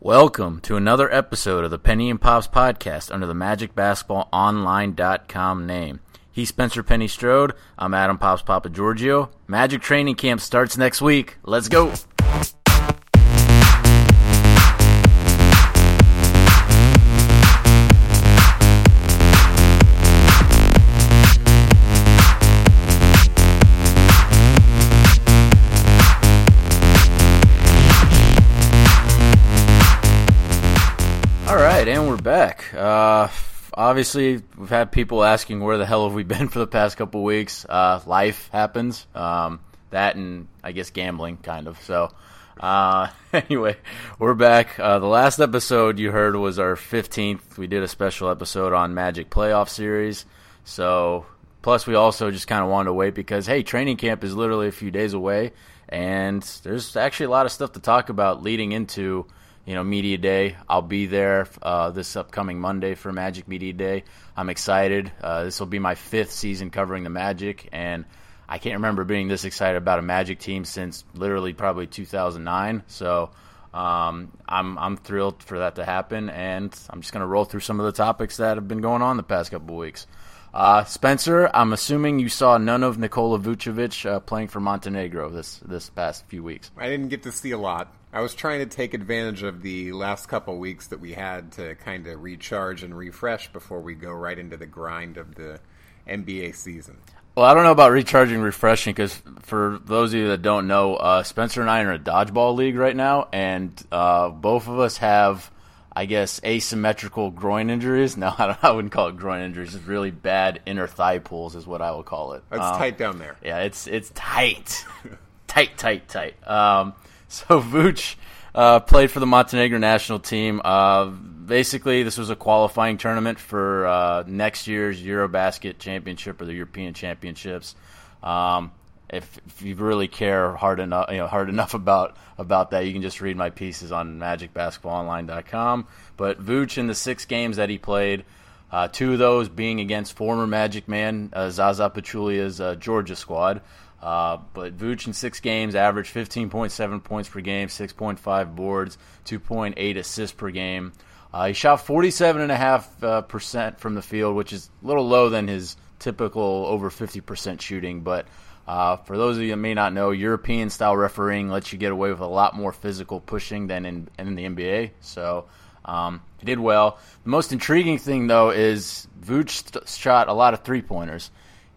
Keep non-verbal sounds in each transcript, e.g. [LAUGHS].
Welcome to another episode of the Penny and Pops podcast under the MagicBasketballOnline.com name. He's Spencer Penny Strode. I'm Adam Pops Papa Giorgio. Magic training camp starts next week. Let's go. Back. Uh, obviously, we've had people asking where the hell have we been for the past couple weeks. Uh, life happens. Um, that and I guess gambling, kind of. So, uh, [LAUGHS] anyway, we're back. Uh, the last episode you heard was our 15th. We did a special episode on Magic Playoff Series. So, plus we also just kind of wanted to wait because hey, training camp is literally a few days away, and there's actually a lot of stuff to talk about leading into you know, Media Day. I'll be there uh, this upcoming Monday for Magic Media Day. I'm excited. Uh, this will be my fifth season covering the Magic, and I can't remember being this excited about a Magic team since literally probably 2009. So um, I'm I'm thrilled for that to happen, and I'm just going to roll through some of the topics that have been going on the past couple weeks. Uh, Spencer, I'm assuming you saw none of Nikola Vucevic uh, playing for Montenegro this this past few weeks. I didn't get to see a lot. I was trying to take advantage of the last couple weeks that we had to kind of recharge and refresh before we go right into the grind of the NBA season. Well, I don't know about recharging, refreshing, because for those of you that don't know, uh, Spencer and I are in a dodgeball league right now, and uh, both of us have, I guess, asymmetrical groin injuries. [LAUGHS] No, I, don't, I wouldn't call it groin injuries. It's really bad inner thigh pulls, is what I would call it. It's Um, tight down there. Yeah, it's it's tight, [LAUGHS] tight, tight, tight. Um, [LAUGHS] so Vooch uh, played for the Montenegro national team. Uh, basically, this was a qualifying tournament for uh, next year's EuroBasket Championship or the European Championships. Um, if, if you really care hard enough, you know, hard [LAUGHS] enough about about that, you can just read my pieces on MagicBasketballOnline.com. But Vooch in the six games that he played. Uh, two of those being against former Magic man uh, Zaza Pachulia's uh, Georgia squad. Uh, but Vooch in six games averaged 15.7 points per game, 6.5 boards, 2.8 assists per game. Uh, he shot 47.5% uh, from the field, which is a little low than his typical over 50% shooting. But uh, for those of you that may not know, European style refereeing lets you get away with a lot more physical pushing than in, in the NBA. So um, he did well. The most intriguing thing, though, is Vooch st- shot a lot of three pointers.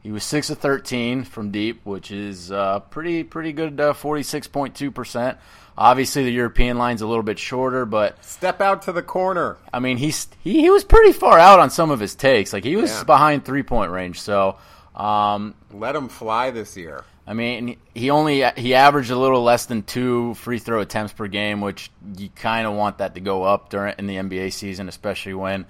He was six of thirteen from deep, which is uh, pretty pretty good, forty six point two percent. Obviously, the European line's a little bit shorter, but Step out to the corner. I mean, he's he, he was pretty far out on some of his takes. Like he was Yeah. behind three point range. So, um, Let him fly this year. I mean, he only he averaged a little less than two free throw attempts per game, which you kind of want that to go up during in the NBA season, especially when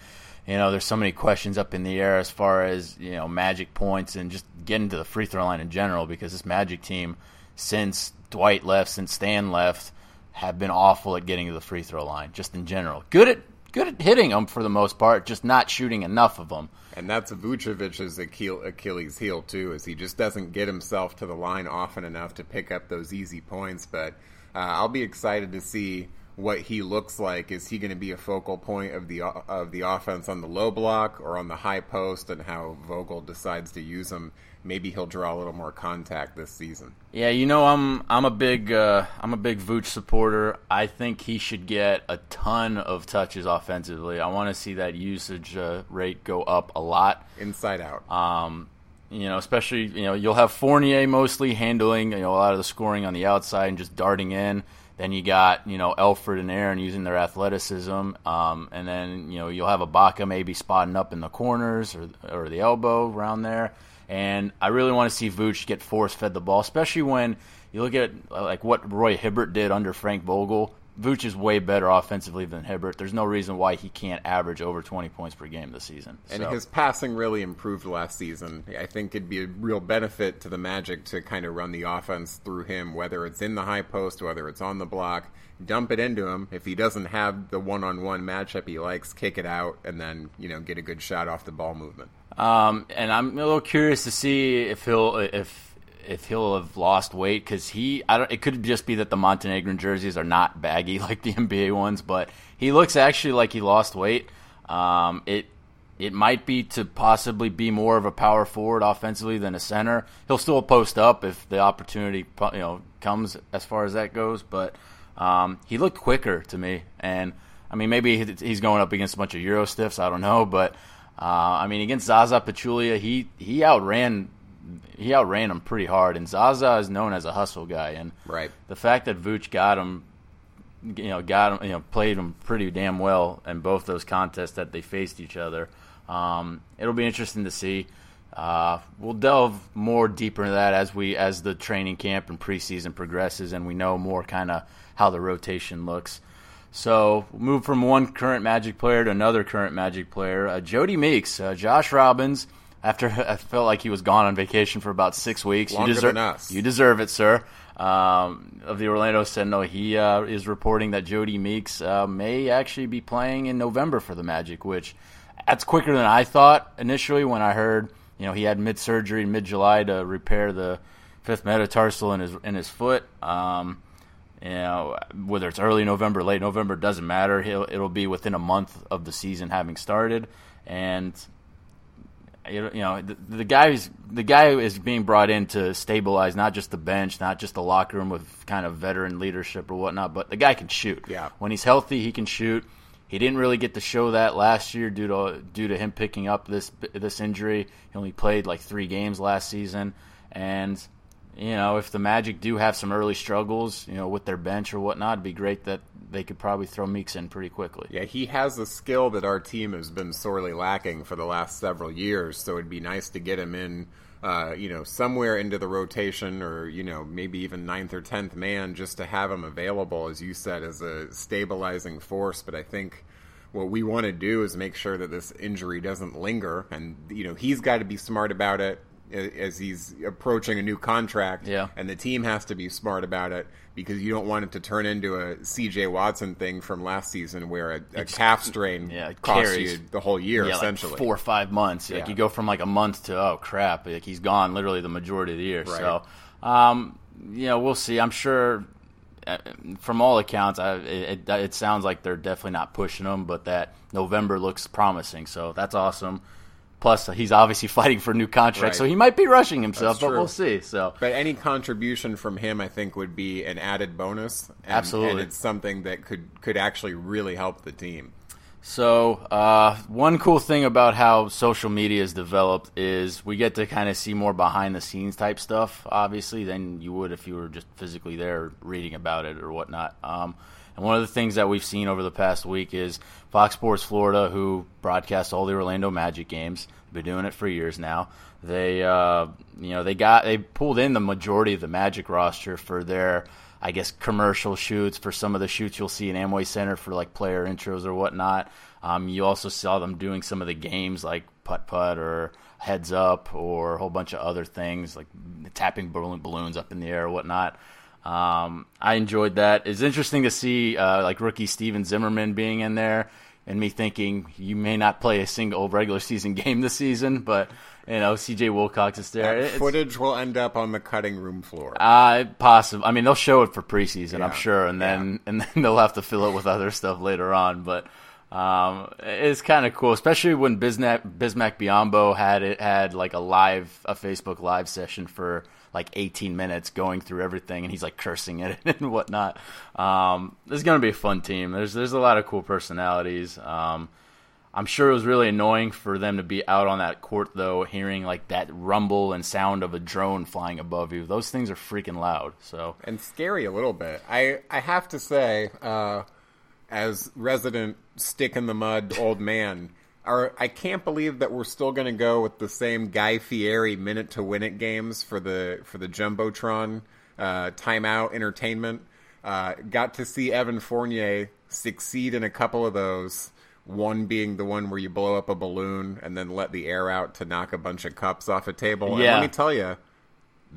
you know there's so many questions up in the air as far as you know Magic points and just getting to the free throw line in general. Because this Magic team, since Dwight left, since Stan left, have been awful at getting to the free throw line, just in general. Good at good at hitting them for the most part, just not shooting enough of them. And that's Vucevic's Achilles heel too, is he just doesn't get himself to the line often enough to pick up those easy points. But uh, I'll be excited to see what he looks like. Is he going to be a focal point of the of the offense on the low block or on the high post, and how Vogel decides to use him? Maybe he'll draw a little more contact this season. Yeah, you know I'm I'm a big uh, I'm a big Vooch supporter. I think he should get a ton of touches offensively. I want to see that usage uh, rate go up a lot. Inside out. Um, you know, especially you know you'll have Fournier mostly handling you know a lot of the scoring on the outside and just darting in. Then you got you know Elfrid and Aaron using their athleticism, um, and then you know you'll have Ibaka maybe spotting up in the corners or or the elbow around there. And I really want to see Vooch get force fed the ball, especially when you look at like what Roy Hibbert did under Frank Vogel. Vooch is way better offensively than Hibbert. There's no reason why he can't average over 20 points per game this season. And So- his passing really improved last season. I think it'd be a real benefit to the Magic to kind of run the offense through him, whether it's in the high post, whether it's on the block. Dump it into him. If he doesn't have the one-on-one matchup he likes, kick it out, and then you know get a good shot off the ball movement. Um, and I'm a little curious to see if he'll if if he'll have lost weight because he. I don't. It could just be that the Montenegrin jerseys are not baggy [LAUGHS] like the NBA ones, but he looks actually like he lost weight. Um, it it might be to possibly be more of a power forward offensively than a center. He'll still post up if the opportunity you know comes as far as that goes, but um, he looked quicker to me. And I mean, maybe he's going up against a bunch of Euro stiffs. I don't know, but uh, I mean, against Zaza Pachulia, he he outran he outran him pretty hard. And Zaza is known as a hustle guy, and right. the fact that Vooch got him you know got him you know played him pretty damn well in both those contests that they faced each other. Um, it'll be interesting to see. Uh, we'll delve more deeper into that as we as the training camp and preseason progresses, and we know more kind of how the rotation looks. So we'll move from one current Magic player to another current Magic player. Uh, Jody Meeks, uh, Josh Robbins. After [LAUGHS] I felt like he was gone on vacation for about six weeks, Longer you deserve you deserve it, sir. Um, of the Orlando Sentinel, he uh, is reporting that Jody Meeks uh, may actually be playing in November for the Magic, which that's quicker than I thought initially when I heard you know he had mid surgery in mid July to repair the fifth metatarsal in his in his foot. Um, you know whether it's early November, late November, doesn't matter. He'll, it'll be within a month of the season having started, and you know the, the guy who's, the guy is being brought in to stabilize not just the bench, not just the locker room with kind of veteran leadership or whatnot, but the guy can shoot. Yeah. when he's healthy, he can shoot. He didn't really get to show that last year due to due to him picking up this this injury. He only played like three games last season, and you know if the Magic do have some early struggles, you know with their bench or whatnot, it'd be great that they could probably throw Meeks in pretty quickly. Yeah, he has a skill that our team has been sorely lacking for the last several years. So it'd be nice to get him in, uh, you know, somewhere into the rotation, or you know, maybe even ninth or tenth man, just to have him available, as you said, as a stabilizing force. But I think what we want to do is make sure that this injury doesn't linger, and you know, he's got to be smart about it as he's approaching a new contract. Yeah. And the team has to be smart about it because you don't want it to turn into a CJ Watson thing from last season where a, a calf strain yeah, costs carries. you the whole year yeah, essentially. like four or five months. Like you go from like a month to oh crap, like he's gone literally the majority of the year. Right. So, um, you know, we'll see. I'm sure. uh, From all accounts, I, it, it, it sounds like they're definitely not pushing him, but that November looks promising. So that's awesome. Plus, uh, he's obviously [LAUGHS] fighting for a new contract, Right. so he might be rushing himself, but we'll see. So But any contribution from him, I think, would be an added bonus. And, Absolutely. and it's something that could could actually really help the team. So, uh, one cool thing about how social media is developed is we get to kind of see more behind the scenes type stuff, obviously, than you would if you were just physically there reading about it or whatnot. Um, and one of the things that we've seen over the past week is Fox Sports Florida, who broadcasts all the Orlando Magic games, been doing it for years now. They, uh, you know, they got they pulled in the majority of the Magic roster for their I guess commercial shoots for some of the shoots you'll see in Amway Center for like player intros or whatnot. Um, you also saw them doing some of the games like putt putt or heads up or a whole bunch of other things like tapping balloon, balloons up in the air or whatnot. Um, I enjoyed that. It's interesting to see uh, like rookie Stephen Zimmerman being in there and me thinking you may not play a single regular season [LAUGHS] game this season, but you know CJ Wilcox is there. That footage will end up on the cutting room floor. uh, possible. I mean, they'll show it for preseason, I'm sure, and then and [LAUGHS] then they'll have to fill it with other stuff later on. But um, it's kind of cool, especially when Bismack Bismack Biyombo had it had like a live a Facebook live session for like 18 minutes going through everything, and he's like cursing it [LAUGHS] and whatnot. Um, this is gonna be a fun team. There's there's a lot of cool personalities. Um, I'm sure it was really annoying for them to be out on that court though, hearing like that rumble and sound of a drone flying above you. Those things are freaking loud. So and scary a little bit. I I have to say, uh, as resident stick in the mud old man, are I can't believe that we're still going to go with the same Guy Fieri minute to win it games for the for the jumbotron uh, timeout entertainment. Uh, got to see Evan Fournier succeed in a couple of those. One being the one where you blow up a balloon and then let the air out to knock a bunch of cups off a table. And let me tell you,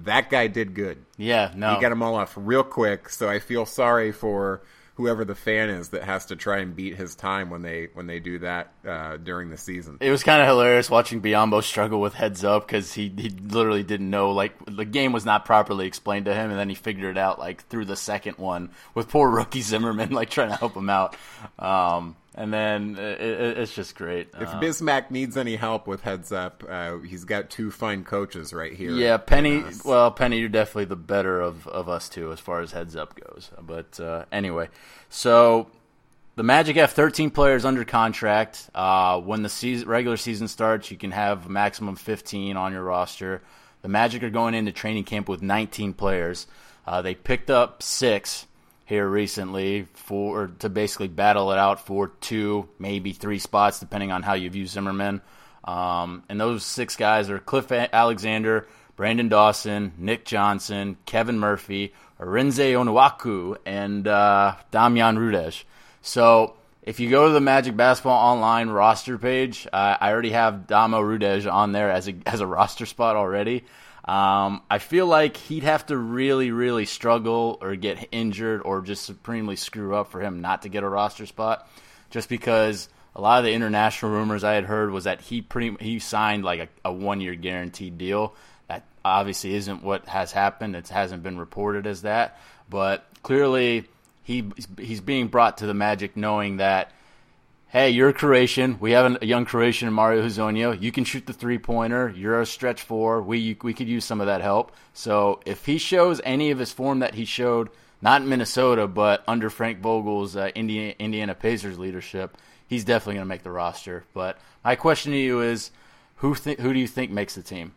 that guy did good. yeah, no, He got them all off real quick, so I feel sorry for whoever the fan is that has to try and beat his time when they when they do that uh, during the season. It was kind of hilarious watching Biyombo struggle with heads up because he he literally didn't know like the game was not properly explained to him, and then he figured it out like through the second one with poor rookie Zimmerman [LAUGHS] like trying to help him out. Um, and then it, it, it's just great. If Uh, Bismack needs any help with heads up, uh, he's got two fine coaches right here. Yeah, Penny. Uh, Well, Penny, you're definitely the better of, of us two as far as heads up goes. But uh, anyway, so the Magic have 13 players under contract. Uh, when the season, regular season starts, you can have a maximum 15 on your roster. The Magic are going into training camp with 19 players. Uh, they picked up six here recently for to basically battle it out for two, maybe three spots, depending on how you view Zimmerman. Um, and those six guys are Cliff Alexander, Brandon Dawson, Nick Johnson, Kevin Murphy, Arinze Onuaku, and uh, Damjan Rudez. So if you go to the Magic Basketball Online roster page, uh, I already have Damo Rudez on there as a [LAUGHS] as a roster spot already. Um, I feel like he'd have to really, really struggle or get injured or just supremely screw up for him not to get a roster spot. Just because a lot of the international rumors I had heard was that he pretty he signed like a, a one year guaranteed deal. That obviously isn't what has happened. It hasn't been reported as that, but clearly he he's being brought to the Magic knowing that hey, you're a Croatian. We have a young Croatian, Mario Hezonja. You can shoot the three pointer. You're a stretch four. We we could use some of that help. So if he shows any of his form that he showed, not in Minnesota, but under Frank Vogel's uh, Indiana, Indiana Pacers leadership, he's definitely going to make the roster. But my question to you is, who th- who do you think makes the team?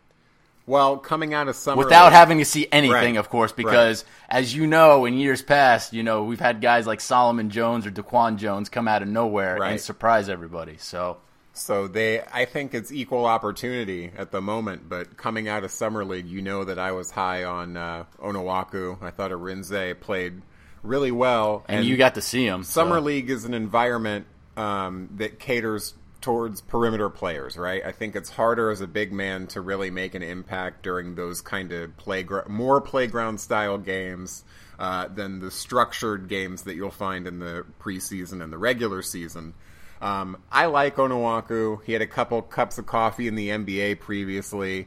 Well, coming out of summer Without having to see anything, Right. of course, because as you know, in years past, you know we've had guys like Solomon Jones or DeQuan Jones come out of nowhere and surprise everybody. So So they, I think it's equal opportunity at the moment. But coming out of summer league, you know that I was high on uh, Onuaku. I thought Arinze played really well, and, you got to see him. summer so. league is an environment um, that caters towards perimeter players, right? I think it's harder as a big man to really make an impact during those kind of playground, more playground style games uh, than the structured games that you'll find in the preseason and the regular season. Um, I like Onuaku. He had a couple cups of coffee in the NBA previously.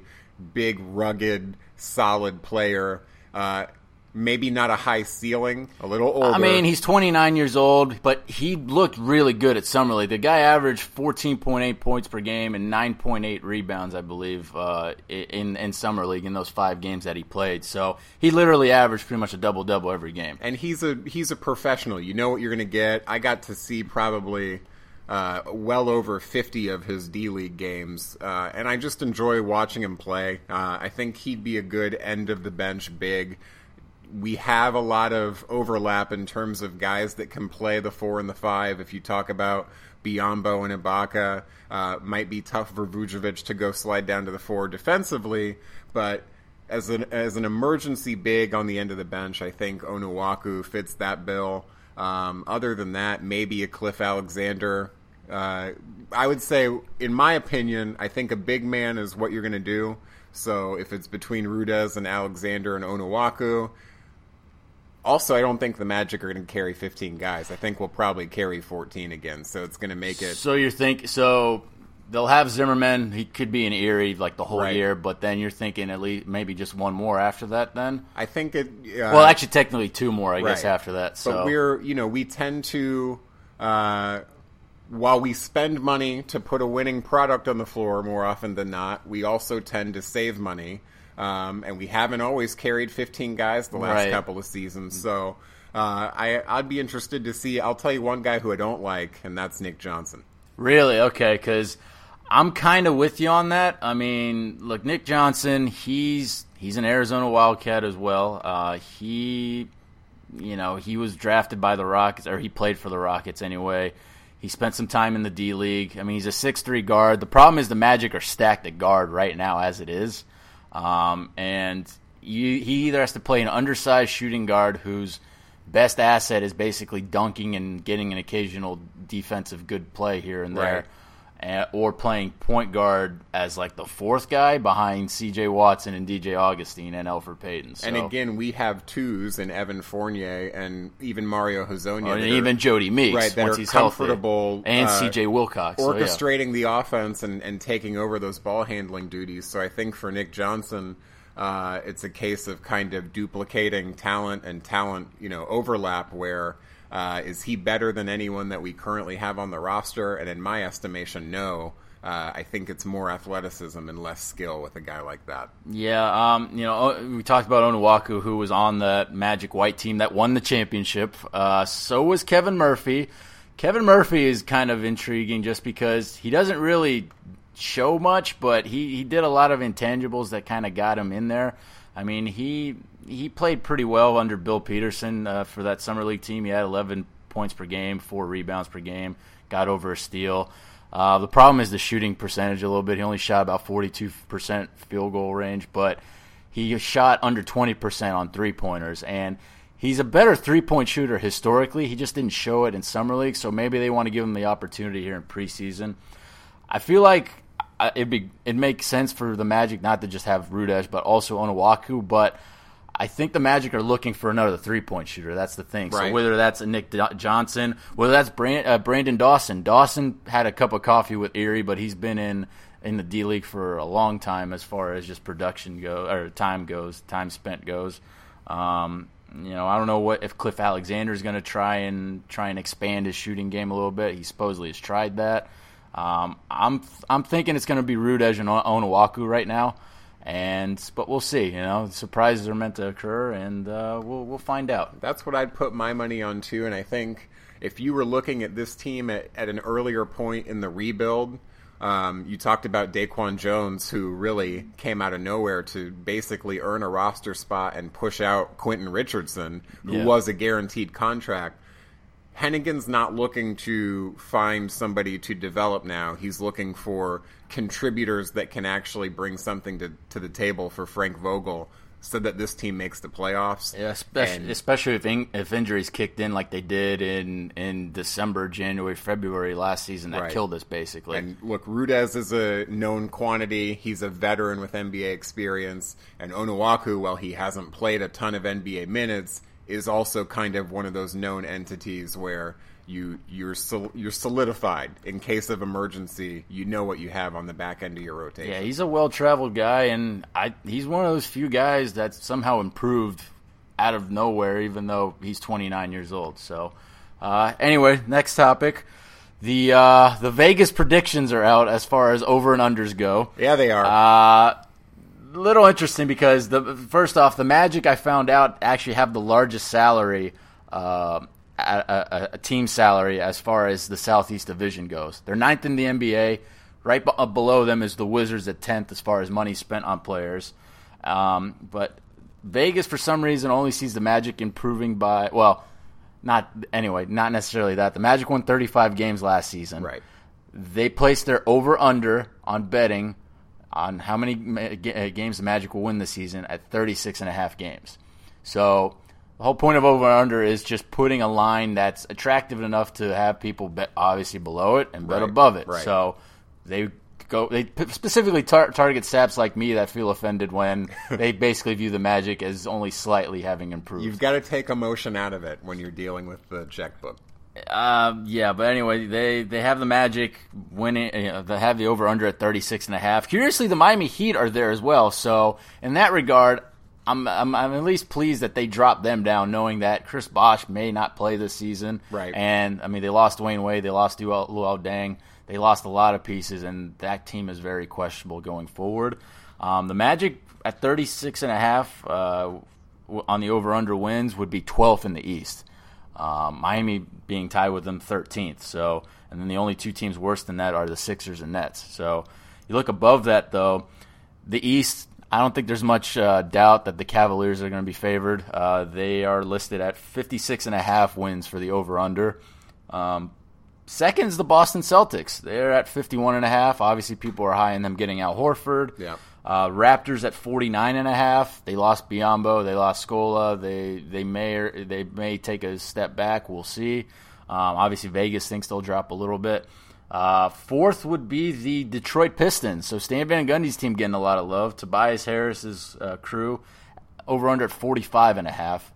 Big, rugged, solid player. Uh, maybe not a high ceiling, a little older. I mean, he's 29 years old, but he looked really good at summer league. The guy averaged 14.8 points per game and 9.8 rebounds, I believe, uh, in in summer league in those five games that he played. So he literally averaged pretty much a double double every game. and he's a he's a professional. You know what you're going to get. I got to see probably uh, well over 50 of his D League games, uh, and I just enjoy watching him play. Uh, I think he'd be a good end of the bench big. We have a lot of overlap in terms of guys that can play the four and the five. If you talk about Biyombo and Ibaka, uh, might be tough for Vucevic to go slide down to the four defensively, but as an as an emergency big on the end of the bench, I think Onuaku fits that bill. Um, other than that, maybe a Cliff Alexander. Uh, I would say, in my opinion, I think a big man is what you're going to do. So if it's between Rudez and Alexander and Onuaku. Also, I don't think the Magic are going to carry 15 guys. I think we'll probably carry 14 again. So it's going to make it. So you're think so they'll have Zimmerman. He could be an Erie like the whole Right. year, but then you're thinking at least maybe just one more after that. Then, I think it. Uh, well, actually, technically two more, I guess, after that. So But we're, you know, we tend to, uh, while we spend money to put a winning product on the floor more often than not, we also tend to save money. Um, and we haven't always carried 15 guys the last Right. couple of seasons. So uh, I, I'd be interested to see. I'll tell you one guy who I don't like, and that's Nick Johnson. Really? Okay, because I'm kind of with you on that. I mean, look, Nick Johnson, he's he's an Arizona Wildcat as well. Uh, he, you know, he was drafted by the Rockets, or he played for the Rockets anyway. He spent some time in the D League. I mean, he's a six-three guard. The problem is the Magic are stacked at guard right now as it is, um, and you, he either has to play an undersized shooting guard whose best asset is basically dunking and getting an occasional defensive good play here and there. Or playing point guard as like the fourth guy behind C.J. Watson and D.J. Augustin and Elfrid Payton. So. And again, we have twos in Evan Fournier and even Mario Hezonja, and even Jody Meeks, right? That once are he's comfortable healthy. and uh, C.J. Wilcox, so, yeah. orchestrating the offense and, and taking over those ball handling duties. So I think for Nick Johnson, uh, it's a case of kind of duplicating talent and talent, you know, overlap. Where uh, is he better than anyone that we currently have on the roster? And in my estimation, no. Uh, I think it's more athleticism and less skill with a guy like that. Yeah, um, you know, we talked about Onuaku, who was on the Magic White team that won the championship. Uh, so was Kevin Murphy. Kevin Murphy is kind of intriguing just because he doesn't really show much, but he, he did a lot of intangibles that kind of got him in there. I mean, he he played pretty well under Bill Peterson uh, for that summer league team. He had 11 points per game, four rebounds per game, got over a steal. Uh, the problem is the shooting percentage a little bit. He only shot about 42% field goal range, but he shot under 20% on three pointers. And he's a better three point shooter historically. He just didn't show it in summer league, so maybe they want to give him the opportunity here in preseason. I feel like it'd be it makes sense for the Magic not to just have Rudez, but also Onuaku. But I think the Magic are looking for another three point shooter. That's the thing. Right. So whether that's a Nick Do- Johnson, whether that's Brand, uh, Brandon Dawson. Dawson had a cup of coffee with Erie, but he's been in in the D League for a long time as far as just production goes or time goes, time spent goes. Um, you know, I don't know what if Cliff Alexander is going to try and try and expand his shooting game a little bit. He supposedly has tried that. Um, I'm I'm thinking it's going to be Rudez and Onuaku right now, and but we'll see. You know, surprises are meant to occur, and uh, we'll we'll find out. That's what I'd put my money on too. And I think if you were looking at this team at, at an earlier point in the rebuild, um, you talked about DeQuan Jones, who really came out of nowhere to basically earn a roster spot and push out Quentin Richardson, who Yeah. was a guaranteed contract. Hennigan's not looking to find somebody to develop now. He's looking for contributors that can actually bring something to, to the table for Frank Vogel so that this team makes the playoffs. Yeah, especially, And- especially if in, if injuries kicked in like they did in in December, January, February last season, that Right. killed us basically. And look, Rudez is a known quantity. He's a veteran with NBA experience. And Onuaku, while he hasn't played a ton of NBA minutes, is also kind of one of those known entities where you you're sol- you're solidified in case of emergency. You know what you have on the back end of your rotation. Yeah, he's a well traveled guy, and I he's one of those few guys that somehow improved out of nowhere, even though he's 29 years old. So, uh, anyway, next topic. The uh, the Vegas predictions are out as far as over and unders go. yeah, they are. Uh, little interesting because the first off, the Magic I found out actually have the largest salary, uh, a, a, a team salary as far as the Southeast Division goes. They're ninth in the NBA. Right b- up below them is the Wizards at tenth as far as money spent on players. Um, but Vegas, for some reason, only sees the Magic improving by well, not anyway, not necessarily that. The Magic won 35 games last season right. they placed their over under on betting on how many uh, games the Magic will win this season at 36 and a half games. So the whole point of over under is just putting a line that's attractive enough to have people bet obviously below it and bet Right, above it. right. So they go they specifically tar- target saps like me that feel offended when [LAUGHS] they basically view the Magic as only slightly having improved. You've got to take emotion out of it when you're dealing with the checkbook. Um, yeah, but anyway, they they have the Magic winning. You know, they have the over under at 36 and a half. Curiously, the Miami Heat are there as well. So in that regard, I'm I'm, I'm at least pleased that they dropped them down, knowing that Chris Bosh may not play this season. Right. And I mean, they lost Dwyane Wade, they lost Luol Deng, they lost a lot of pieces, and that team is very questionable going forward. Um, the Magic at 36 and a half uh, on the over under wins would be 12th in the East. Um, Miami being tied with them 13th. So, and then the only two teams worse than that are the Sixers and Nets. So, you look above that though, the East. I don't think there's much uh, doubt that the Cavaliers are going to be favored. Uh, they are listed at 56 and a half wins for the over under. Um, second is the Boston Celtics. They're at 51 and a half. Obviously, people are high in them getting out Horford. Yeah. Uh, Raptors at 49 and a half. They lost Biyombo. They lost Scola. They they may they may take a step back. We'll see. Um, obviously, Vegas thinks they'll drop a little bit. Uh, fourth would be the Detroit Pistons. So Stan Van Gundy's team getting a lot of love. Tobias Harris's uh, crew over under at 45 and a half.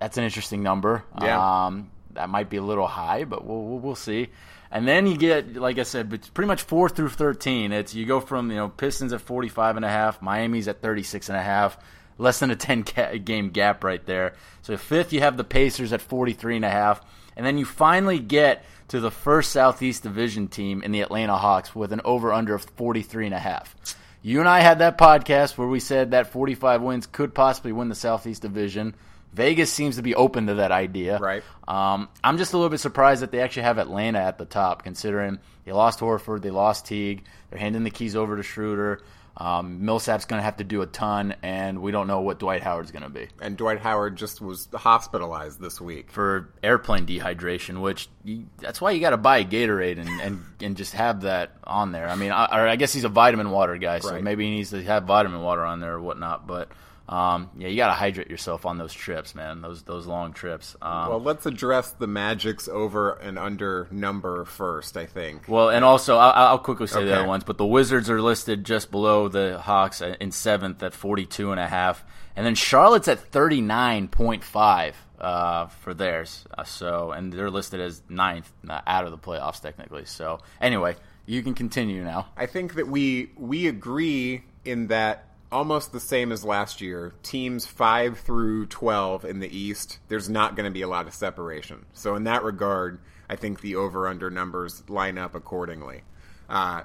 That's an interesting number. Yeah. Um, that might be a little high, but we'll, we'll, we'll see. And then you get, like I said, pretty much 4 through 13. It's you go from, you know, Pistons at 45 and a half, Miami's at 36 and a half, less than a 10 [LAUGHS] ca- game gap right there. So fifth you have the Pacers at 43 and a half, and then you finally get to the first Southeast Division team in the Atlanta Hawks with an over under of 43 and a half. You and I had that podcast where we said that 45 wins could possibly win the Southeast Division. Vegas seems to be open to that idea. Right. Um, I'm just a little bit surprised that they actually have Atlanta at the top, considering they lost Horford, they lost Teague, they're handing the keys over to Schroeder. Um, Millsap's going to have to do a ton, and we don't know what Dwight Howard's going to be And Dwight Howard just was hospitalized this week. for airplane dehydration, which you, that's why you got to buy a Gatorade and, and, and just have that on there. I mean, I, or I guess he's a vitamin water guy, so Right. maybe he needs to have vitamin water on there or whatnot. But um, yeah, you got to hydrate yourself on those trips, man. Those those long trips. Um, Well, let's address the Magic's over and under number first, I think. Well, and also I'll, I'll quickly say the Okay. other ones, but the Wizards are listed just below the Hawks in seventh at forty-two and a half, and then Charlotte's at thirty-nine point five uh, for theirs. Uh, so, and they're listed as ninth, uh, out of the playoffs technically. So, anyway, you can continue now. I think that we we agree in that almost the same as last year. Teams 5 through 12 in the East, there's not going to be a lot of separation. So in that regard, I think the over under numbers line up accordingly. Uh,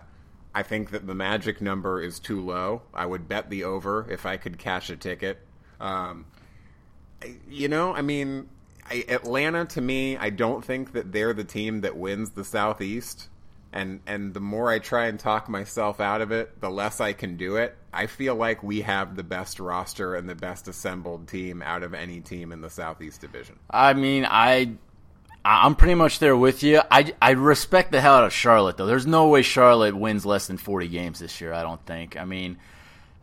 I think that the Magic number is too low. I would bet the over if I could cash a ticket. Um, you know, I mean, I, Atlanta to me, I don't think that they're the team that wins the Southeast. And and the more I try and talk myself out of it, the less I can do it. I feel like we have the best roster and the best assembled team out of any team in the Southeast Division. I mean, I. I'm pretty much there with you. I, I respect the hell out of Charlotte, though. There's no way Charlotte wins less than 40 games this year, I don't think. I mean,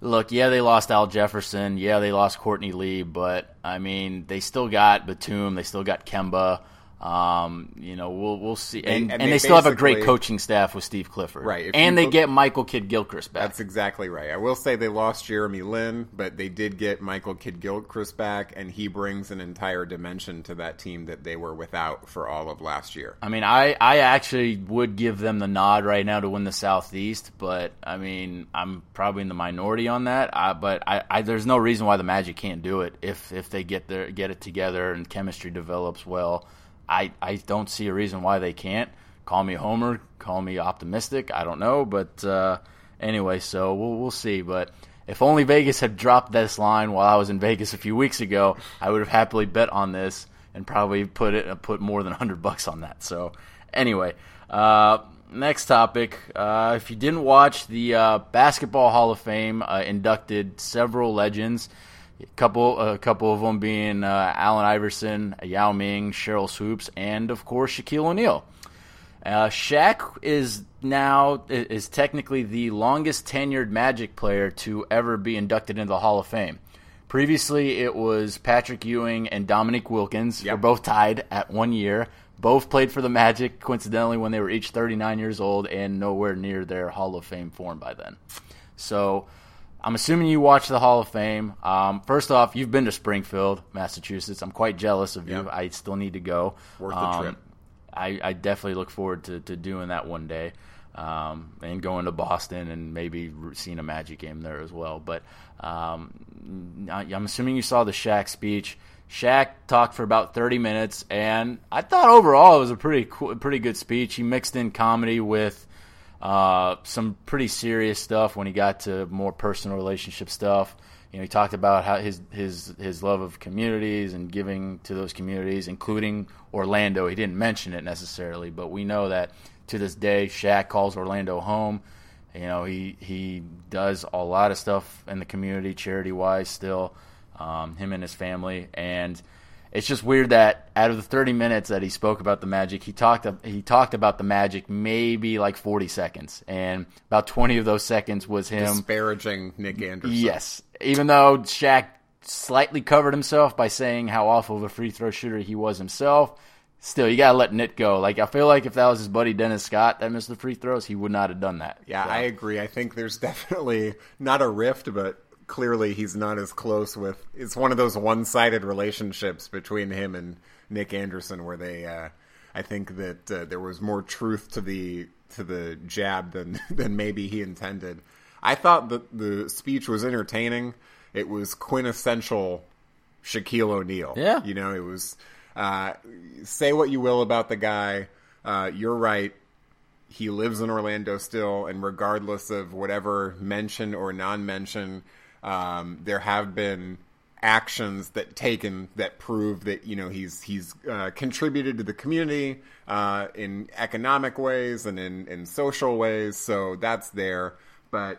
look, yeah, they lost Al Jefferson. Yeah, they lost Courtney Lee, but, I mean, they still got Batum. They still got Kemba. Um, you know, we'll we'll see, and, and and, they they, still have a great coaching staff with Steve Clifford, Right, And they look- get Michael Kidd Gilchrist back. That's exactly right. I will say they lost Jeremy Lin, but they did get Michael Kidd Gilchrist back, and he brings an entire dimension to that team that they were without for all of last year. I mean, I, I actually would give them the nod right now to win the Southeast, but I mean, I'm probably in the minority on that. I, but I, I, there's no reason why the Magic can't do it if if they get their get it together and chemistry develops well. I, I don't see a reason why they can't. Call me homer, call me optimistic. I don't know, but uh, anyway, so we'll we'll see. But if only Vegas had dropped this line while I was in Vegas a few weeks ago, I would have happily bet on this and probably put it put more than hundred bucks on that. So anyway, uh, next topic. Uh, if you didn't watch, the uh, Basketball Hall of Fame uh, inducted several legends. A couple, a couple of them being uh, Allen Iverson, Yao Ming, Sheryl Swoopes, and of course Shaquille O'Neal. Uh, Shaq is now is technically the longest tenured Magic player to ever be inducted into the Hall of Fame. Previously, it was Patrick Ewing and Dominique Wilkins. Yep. Were both tied at one year. Both played for the Magic, coincidentally, when they were each 39 years old and nowhere near their Hall of Fame form by then. So, I'm assuming you watch the Hall of Fame. Um, first off, you've been to Springfield, Massachusetts. I'm quite jealous of you. I still need to go. Worth the Um, trip. I, I definitely look forward to, to doing that one day um, and going to Boston and maybe seeing a Magic game there as well. But um, I'm assuming you saw the Shaq speech. Shaq talked for about 30 minutes, and I thought overall it was a pretty cool, pretty good speech. He mixed in comedy with uh, some pretty serious stuff when he got to more personal relationship stuff. You know, he talked about how his his his love of communities and giving to those communities, including Orlando. He didn't mention it necessarily, but we know that to this day, Shaq calls Orlando home. You know, he he does a lot of stuff in the community, charity wise, still. Um, him and his family, and it's just weird that out of the 30 minutes that he spoke about the Magic, he talked he talked about the Magic maybe like 40 seconds, and about 20 of those seconds was him. Disparaging Nick Anderson. Yes, even though Shaq slightly covered himself by saying how awful of a free throw shooter he was himself. still, you gotta let Nit go. Like I feel like if that was his buddy Dennis Scott that missed the free throws, he would not have done that. Yeah, So, I agree. I think there's [LAUGHS] definitely not a rift, but clearly he's not as close with. It's one of those one-sided relationships between him and Nick Anderson, where they. Uh, I think that uh, there was more truth to the to the jab than [LAUGHS] than maybe he intended. I thought that the speech was entertaining. It was quintessential Shaquille O'Neal. Yeah. you know, it was. Uh, say what you will about the guy. Uh, you're right he lives in Orlando still, and regardless of whatever mention or non-mention, um, there have been actions that taken that prove that you know he's he's uh, contributed to the community uh, in economic ways and in in social ways. So that's there, but.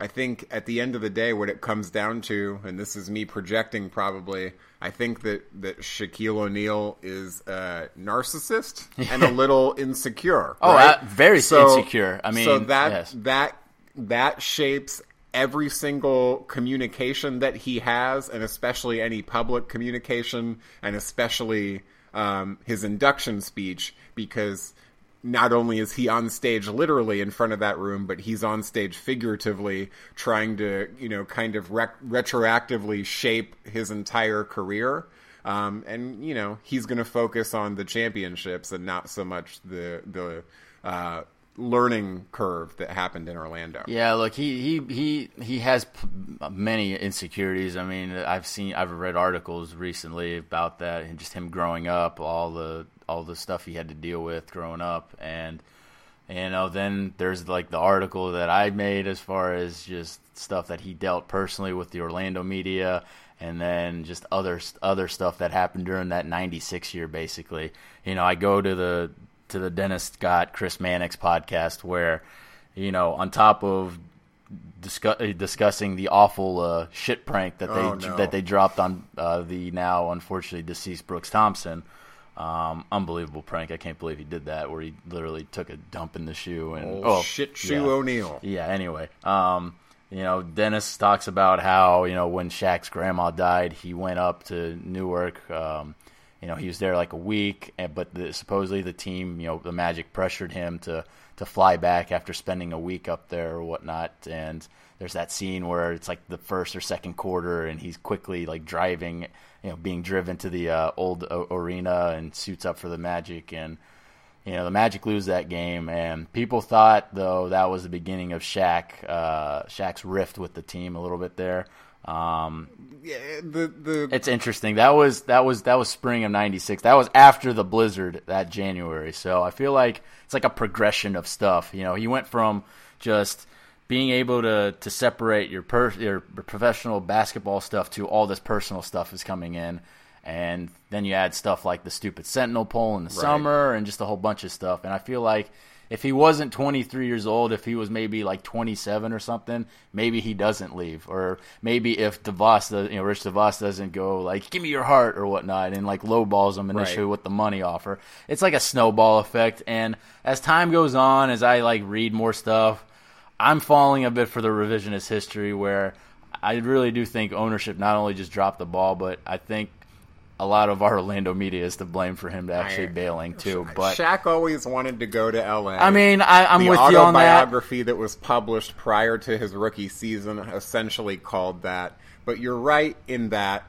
I think at the end of the day, what it comes down to, and this is me projecting probably, I think that, that Shaquille O'Neal is a narcissist and a [LAUGHS] little insecure. Oh, right? uh, very insecure. I mean, so that yes. that that shapes every single communication that he has, and especially any public communication, and especially um, his induction speech, because not only is he on stage literally in front of that room, but he's on stage figuratively trying to, you know, kind of rec- retroactively shape his entire career. Um, and you know he's going to focus on the championships and not so much the the uh, learning curve that happened in Orlando. Yeah, look, he he he he has p- many insecurities. I mean, I've seen, I've read articles recently about that, and just him growing up, all the all the stuff he had to deal with growing up, and you know, then there's like the article that I made as far as just stuff that he dealt personally with the Orlando media, and then just other other stuff that happened during that '96 year. Basically, you know, I go to the to the Dennis Scott Chris Mannix podcast where, you know, on top of discuss, discussing the awful uh, shit prank that they Oh, no. that they dropped on uh, the now unfortunately deceased Brooks Thompson. Um, unbelievable prank! I can't believe he did that. Where he literally took a dump in the shoe and Old oh shit shoe yeah. O'Neal. Yeah. Anyway, um, you know, Dennis talks about how you know when Shaq's grandma died, he went up to Newark. Um, you know, he was there like a week, but the, supposedly the team, you know, the Magic pressured him to to fly back after spending a week up there or whatnot. And there's that scene where it's like the first or second quarter, and he's quickly like driving, you know, being driven to the uh, old o- arena and suits up for the Magic and. You know, the Magic lose that game, and people thought though that was the beginning of Shaq, uh, Shaq's rift with the team a little bit there. Um, Yeah, the the it's interesting. That was that was that was spring of '96. That was after the blizzard that January. So I feel like it's like a progression of stuff. You know, he went from just being able to to separate your per, your professional basketball stuff to all this personal stuff is coming in, and then you add stuff like the stupid Sentinel poll in the summer and just a whole bunch of stuff. And I feel like if he wasn't 23 years old, if he was maybe like 27 or something, maybe he doesn't leave, or maybe if DeVos, you know, Rich DeVos doesn't go like, "Give me your heart" or whatnot, and like lowballs him initially Right. with the money offer. It's like a snowball effect, and as time goes on, as I like read more stuff, I'm falling a bit for the revisionist history where I really do think ownership not only just dropped the ball, but I think a lot of our Orlando media is to blame for him to actually bailing too. But Shaq always wanted to go to L.A. I mean, I, I'm the with you on that. autobiography that was published prior to his rookie season essentially called that. But you're right in that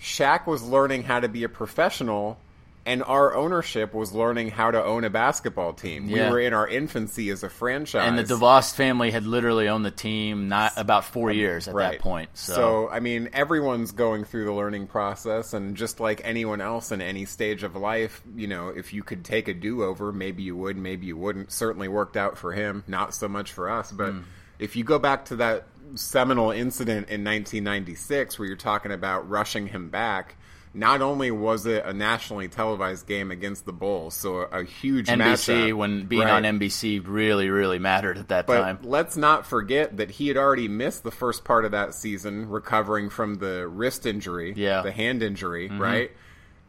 Shaq was learning how to be a professional, and our ownership was learning how to own a basketball team. Yeah. We were in our infancy as a franchise. And the DeVos family had literally owned the team not about four years at that point. So, I mean, everyone's going through the learning process, and just like anyone else in any stage of life, you know, if you could take a do over, maybe you would, maybe you wouldn't. Certainly worked out for him, not so much for us. But Hmm. if you go back to that seminal incident in 1996, where you're talking about rushing him back. Not only was it a nationally televised game against the Bulls, so a, a huge NBC, matchup, when being right. on NBC really, really mattered at that But time. let's not forget that he had already missed the first part of that season, recovering from the wrist injury, Yeah. the hand injury, mm-hmm. right?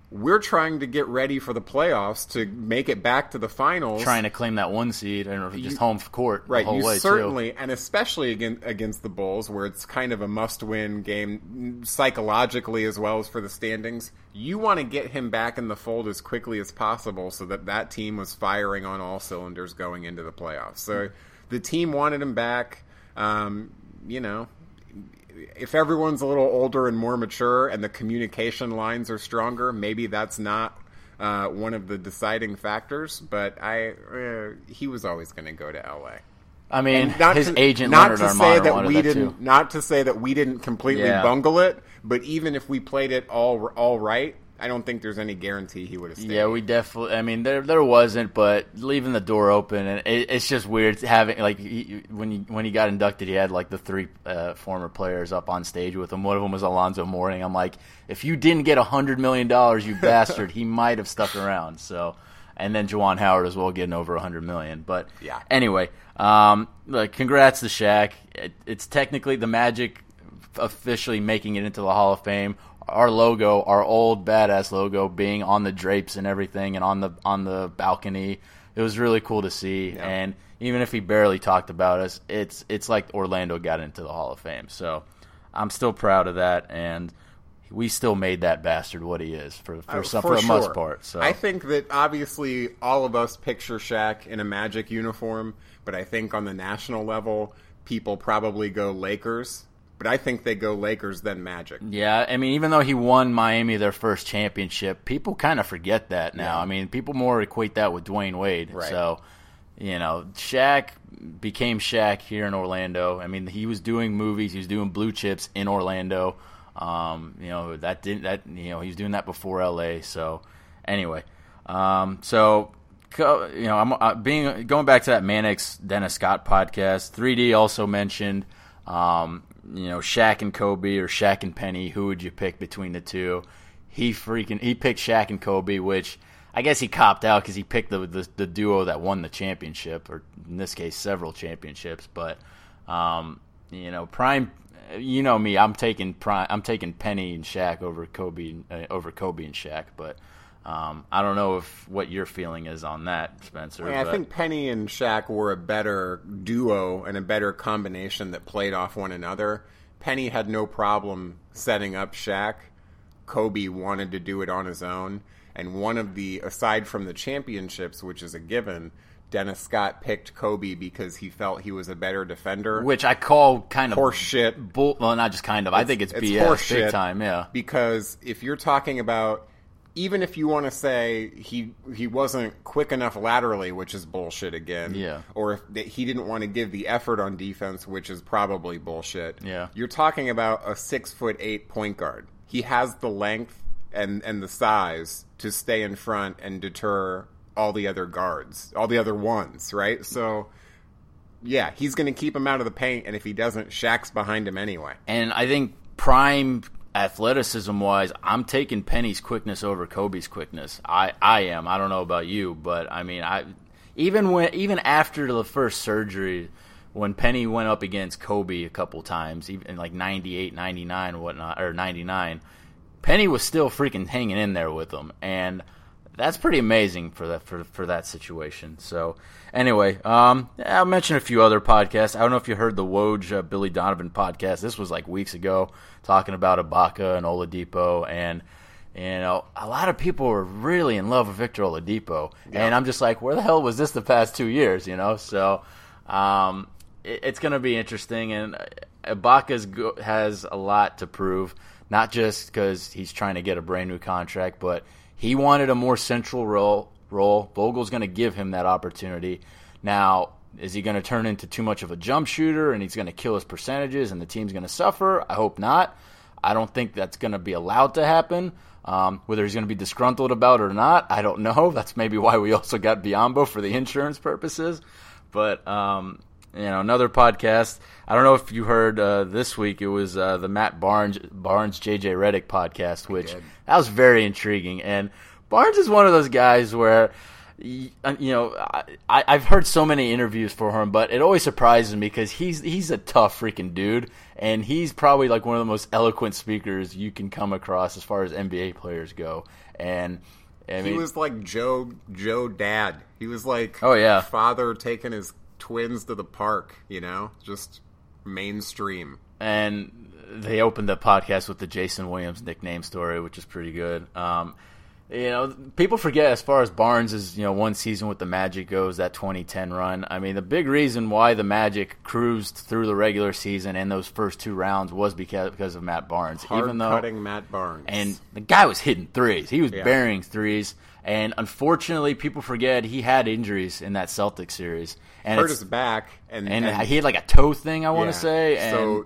We're trying to get ready for the playoffs to make it back to the finals. Trying to claim that one seed and just you, home court right, the whole you way certainly, too. and especially against, against the Bulls, where it's kind of a must-win game psychologically as well as for the standings. You want to get him back in the fold as quickly as possible, so that that team was firing on all cylinders going into the playoffs. So the team wanted him back. Um, you know, if everyone's a little older and more mature and the communication lines are stronger, maybe that's not uh, one of the deciding factors. But I, uh, he was always going to go to L.A. I mean, not his to, agent not Leonard to say that we that didn't, too. not to say that we didn't completely Yeah. bungle it, but even if we played it all all right, I don't think there's any guarantee he would have stayed. Yeah, we definitely. I mean, there there wasn't, but leaving the door open, and it, it's just weird having like he, when he when he got inducted, he had like the three uh, former players up on stage with him. One of them was Alonzo Mourning. I'm like, if you didn't get a hundred million dollars, you [LAUGHS] bastard, he might have stuck around. So, and then Juwan Howard as well, getting over a hundred million. But Yeah. anyway, um, like congrats to Shaq. It, it's technically the Magic officially making it into the Hall of Fame. Our logo, our old badass logo, being on the drapes and everything, and on the on the balcony, it was really cool to see. Yeah. And even if he barely talked about us, it's it's like Orlando got into the Hall of Fame. So I'm still proud of that, and we still made that bastard what he is for for, Uh, some, for, the sure. most part. So I think that obviously all of us picture Shaq in a Magic uniform, but I think on the national level, people probably go Lakers. But I think they go Lakers then Magic. Yeah, I mean, even though he won Miami their first championship, people kind of forget that now. Yeah. I mean, people more equate that with Dwyane Wade. Right. So, you know, Shaq became Shaq here in Orlando. I mean, he was doing movies, he was doing blue chips in Orlando. Um, you know, that didn't that you know he was doing that before L.A. So, anyway, um, so you know, I'm uh, being going back to that Mannix Dennis Scott podcast. 3D also mentioned, um, you know, Shaq and Kobe or Shaq and Penny. Who would you pick between the two? He freaking he picked Shaq and Kobe, which I guess he copped out because he picked the, the the duo that won the championship, or in this case, several championships. But um, you know, prime. You know me. I'm taking prime. I'm taking Penny and Shaq over Kobe uh, over Kobe and Shaq. But um, I don't know if what your feeling is on that, Spencer. I but- think Penny and Shaq were a better duo and a better combination that played off one another. Penny had no problem setting up Shaq. Kobe wanted to do it on his own. And one of the, aside from the championships, which is a given, Dennis Scott picked Kobe because he felt he was a better defender. which I call kind of horseshit. Bull, well, not just kind of. I think it's, it's BS big time. Yeah. because if you're talking about even if you want to say he he wasn't quick enough laterally, which is bullshit again, Yeah. or if he didn't want to give the effort on defense, which is probably bullshit. Yeah. you're talking about a six foot eight point guard. He has the length and and the size to stay in front and deter all the other guards, all the other ones, right? So. Yeah, he's going to keep him out of the paint, and if he doesn't, Shaq's behind him anyway. And I think prime athleticism wise, I'm taking Penny's quickness over Kobe's quickness. I, I am. I don't know about you, but I mean, I even when even after the first surgery, when Penny went up against Kobe a couple times, even like 98, 99, whatnot, or 99, Penny was still freaking hanging in there with him, and that's pretty amazing for that for for that situation. So anyway, um, I'll mention a few other podcasts. I don't know if you heard the Woj uh, Billy Donovan podcast. This was like weeks ago, talking about Ibaka and Oladipo, and you know a lot of people were really in love with Victor Oladipo, and I'm just like, where the hell was this the past two years? You know, so um, it, it's going to be interesting, and uh, Ibaka's go- has a lot to prove. Not just because he's trying to get a brand new contract, but he wanted a more central role. Role. Vogel's going to give him that opportunity. Now, is he going to turn into too much of a jump shooter and he's going to kill his percentages and the team's going to suffer? I hope not. I don't think that's going to be allowed to happen. Um, whether he's going to be disgruntled about it or not, I don't know. [LAUGHS] That's maybe why we also got Biyombo for the insurance purposes. But um, you know, another podcast. I don't know if you heard uh, this week. It was uh, the Matt Barnes Barnes JJ Redick podcast, which that was very intriguing. And Barnes is one of those guys where you know, I, I've heard so many interviews for him, but it always surprises me because he's he's a tough freaking dude, and he's probably like one of the most eloquent speakers you can come across as far as NBA players go. And I mean, he was like Joe Joe Dad. He was like oh yeah, father taking his twins to the park. You know, just mainstream. And they opened the podcast with the Jason Williams nickname story, which is pretty good. Um, you know, people forget as far as Barnes' is, you know one season with the Magic goes, that 2010 run. I mean, the big reason why the Magic cruised through the regular season and those first two rounds was because because of Matt Barnes. Hard even though cutting Matt Barnes, and the guy was hitting threes. He was yeah. burying threes, and unfortunately, people forget he had injuries in that Celtics series. And hurt his back, and, and, and, he had like a toe thing. I want to say. And, so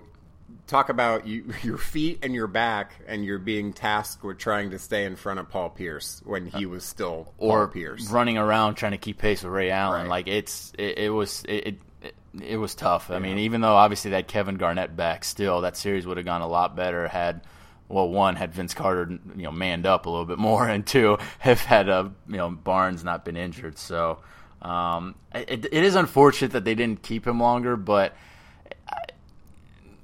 talk about you, [LAUGHS] your feet and your back, and you're being tasked with trying to stay in front of Paul Pierce when he was still or Paul Pierce, running around trying to keep pace with Ray Allen. Right. Like it's it, it was it, it, it was tough. Yeah. I mean, even though obviously that Kevin Garnett back, still that series would have gone a lot better had. Well, one had Vince Carter, you know, manned up a little bit more, [LAUGHS] and two, have had uh, you know Barnes not been injured. So um, it, it is unfortunate that they didn't keep him longer, but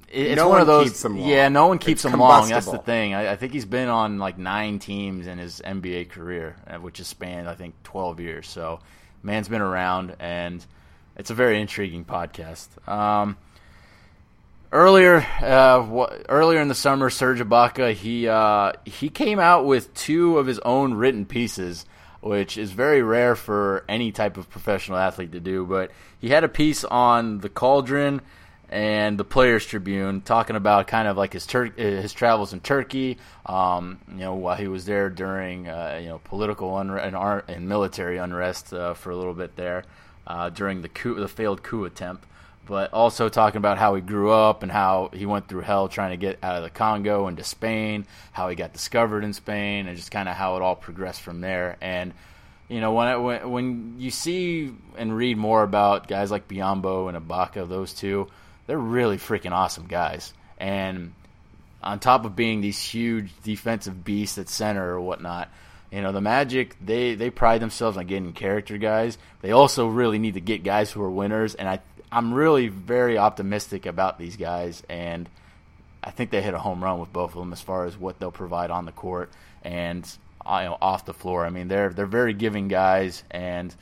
it's no one, of those. Yeah, no one keeps it's him long. That's the thing. I, I, think he's been on like nine teams in his NBA career, uh, which has spanned I think twelve years. So, man's been around, and it's a very intriguing podcast. Um, earlier, uh, w- earlier in the summer, Serge Ibaka he uh, he came out with two of his own written pieces, which is very rare for any type of professional athlete to do. But he had a piece on the Cauldron and the Players Tribune talking about kind of like his Tur- his travels in Turkey. Um, you know, while he was there during uh, you know political unre- and, art- and military unrest uh, for a little bit there uh, during the coup, the failed coup attempt. But also talking about how he grew up and how he went through hell trying to get out of the Congo into Spain, how he got discovered in Spain, and just kind of how it all progressed from there. And you know, when, when when you see and read more about guys like Biyombo and Ibaka, those two, they're really freaking awesome guys. And on top of being these huge defensive beasts at center or whatnot, you know, the Magic they they pride themselves on getting character guys. They also really need to get guys who are winners, and I I'm really very optimistic about these guys, and I think they hit a home run with both of them as far as what they'll provide on the court and you know off the floor. I mean, they're they're very giving guys, and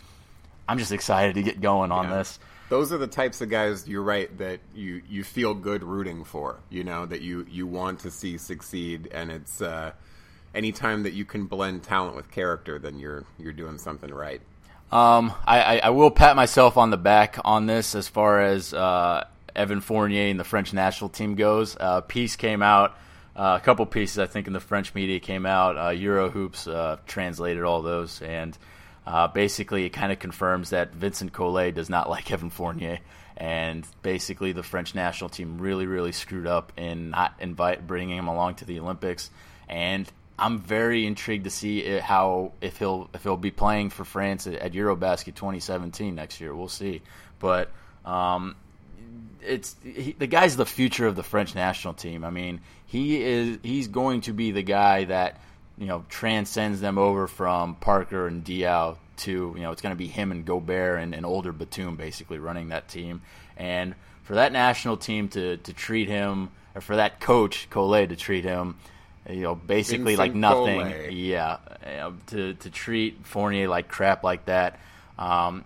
I'm just excited to get going on yeah. this those are the types of guys you're right that you you feel good rooting for you know that you you want to see succeed and it's uh anytime that you can blend talent with character then you're you're doing something right um i i will pat myself on the back on this as far as uh evan fournier and the french national team goes. Uh piece came out uh, a couple pieces i think in the french media came out uh, euro hoops uh, translated all those. And uh, basically, it kind of confirms that Vincent Collet does not like Evan Fournier, and basically the French national team really, really screwed up in not invite bringing him along to the Olympics. And I'm very intrigued to see it, how if he'll if he'll be playing for France at, at EuroBasket 2017 next year. We'll see, but. Um, it's he, the guy's the future of the French national team. I mean, he is he's going to be the guy that you know transcends them over from Parker and Diaw to you know it's going to be him and Gobert and an older Batum basically running that team. And for that national team to to treat him, or for that coach Collet to treat him, you know, basically Vincent like nothing. Yeah, to to treat Fournier like crap like that. Um,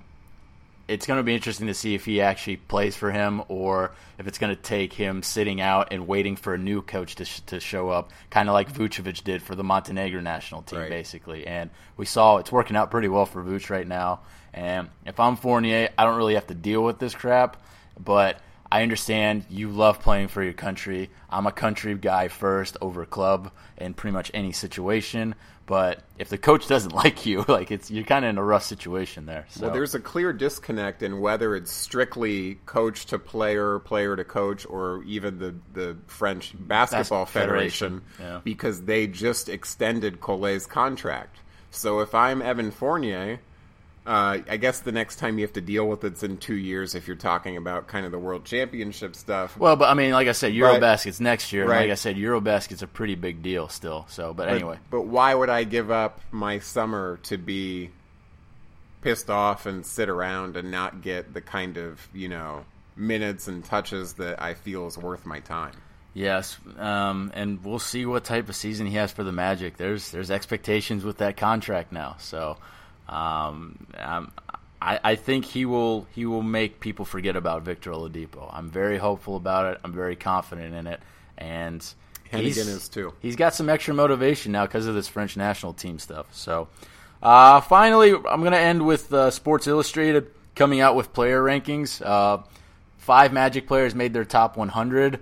it's going to be interesting to see if he actually plays for him or if it's going to take him sitting out and waiting for a new coach to, sh- to show up, kind of like Vucevic did for the Montenegro national team, right. basically. And we saw it's working out pretty well for Vuce right now. And if I'm Fournier, I don't really have to deal with this crap, but I understand you love playing for your country. I'm a country guy first over club in pretty much any situation. But if the coach doesn't [LAUGHS] like you, like it's you're kind of in a rough situation there. So. Well, there's a clear disconnect in whether it's strictly coach to player, player to coach, or even the the French Basketball Federation, Federation. Yeah. because they just extended Collet's contract. So if I'm Evan Fournier uh, I guess the next time you have to deal with it's in two years if you're talking about kind of the world championship stuff. Well, but I mean, like I said, Eurobasket's next year. Right. Like I said, Eurobasket's a pretty big deal still. So, but, but anyway. But why would I give up my summer to be pissed off and sit around and not get the kind of you know minutes and touches that I feel is worth my time. Yes, um, and we'll see what type of season he has for the Magic. There's there's expectations with that contract now, so um, I, I think he will he will make people forget about Victor Oladipo. I'm very hopeful about it. I'm very confident in it, and Hennigan is too. He's got some extra motivation now because of this French national team stuff. So, uh, finally, I'm going to end with uh, Sports Illustrated coming out with player rankings. Uh, five Magic players made their top 100.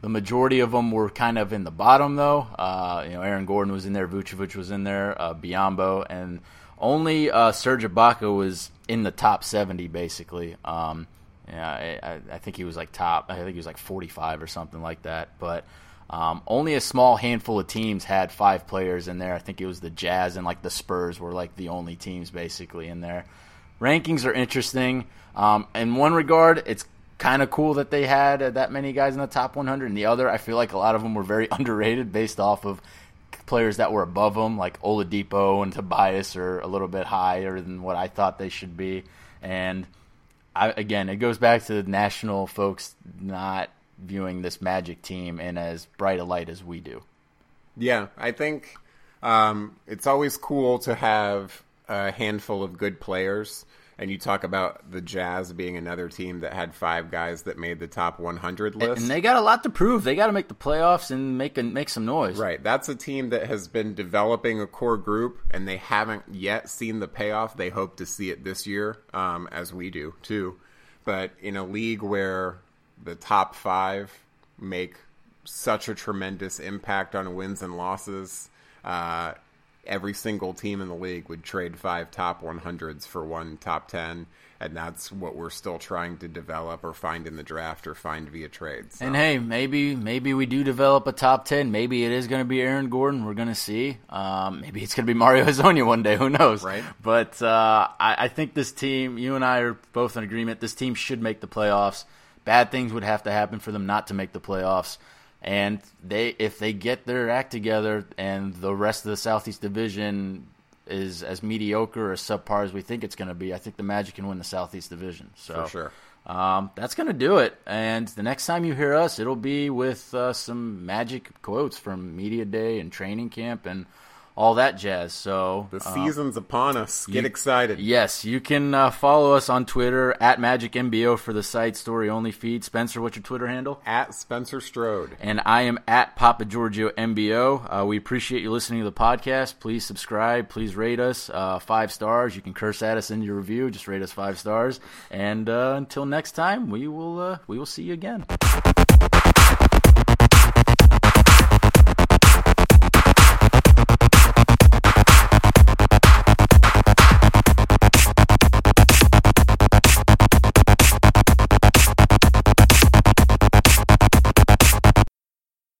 The majority of them were kind of in the bottom, though. Uh, you know, Aaron Gordon was in there, Vucevic was in there, uh, Biyombo, and only uh, Serge Ibaka was in the top 70, basically. Um, yeah, I, I, think he was like top. I think he was like 45 or something like that. But um, only a small handful of teams had five players in there. I think it was the Jazz and like the Spurs were like the only teams basically in there. Rankings are interesting. Um, in one regard, it's kind of cool that they had uh, that many guys in the top 100. And the other, I feel like a lot of them were very [LAUGHS] underrated based off of players that were above them, like Oladipo and Tobias, are a little bit higher than what I thought they should be. And I, again, it goes back to the national folks not viewing this Magic team in as bright a light as we do. Yeah, I think um, it's always cool to have a handful of good players and you talk about the Jazz being another team that had five guys that made the top 100 list, and they got a lot to prove. They got to make the playoffs and make a, make some noise. Right, that's a team that has been developing a core group, and they haven't yet seen the payoff. They hope to see it this year, um, as we do too. But in a league where the top five make such a tremendous impact on wins and losses. Uh, every single team in the league would trade five top 100s for one top 10 and that's what we're still trying to develop or find in the draft or find via trades. So. And hey, maybe maybe we do develop a top 10. Maybe it is going to be Aaron Gordon. We're going to see. Um, maybe it's going to be Mario [LAUGHS] Hezonja one day. Who knows? Right. But uh, I, I think this team, you and I are both in agreement, this team should make the playoffs. Bad things would have to happen for them not to make the playoffs. And they, if they get their act together, and the rest of the Southeast Division is as mediocre or subpar as we think it's going to be, I think the Magic can win the Southeast Division. So For sure. Um, that's going to do it. And the next time you hear us, it'll be with uh, some magic quotes from Media Day and training camp and all that jazz. So the uh, season's uh, upon us. Get you, excited. Yes, you can uh, follow us on Twitter at MagicMBO for the site story only feed. Spencer, what's your Twitter handle? At Spencer Strode. And I am at Papa Giorgio MBO. Uh, we appreciate you listening to the podcast. Please subscribe. Please rate us uh, five stars. You can curse at us in your review. Just rate us five stars. And uh, until next time, we will we will see you again.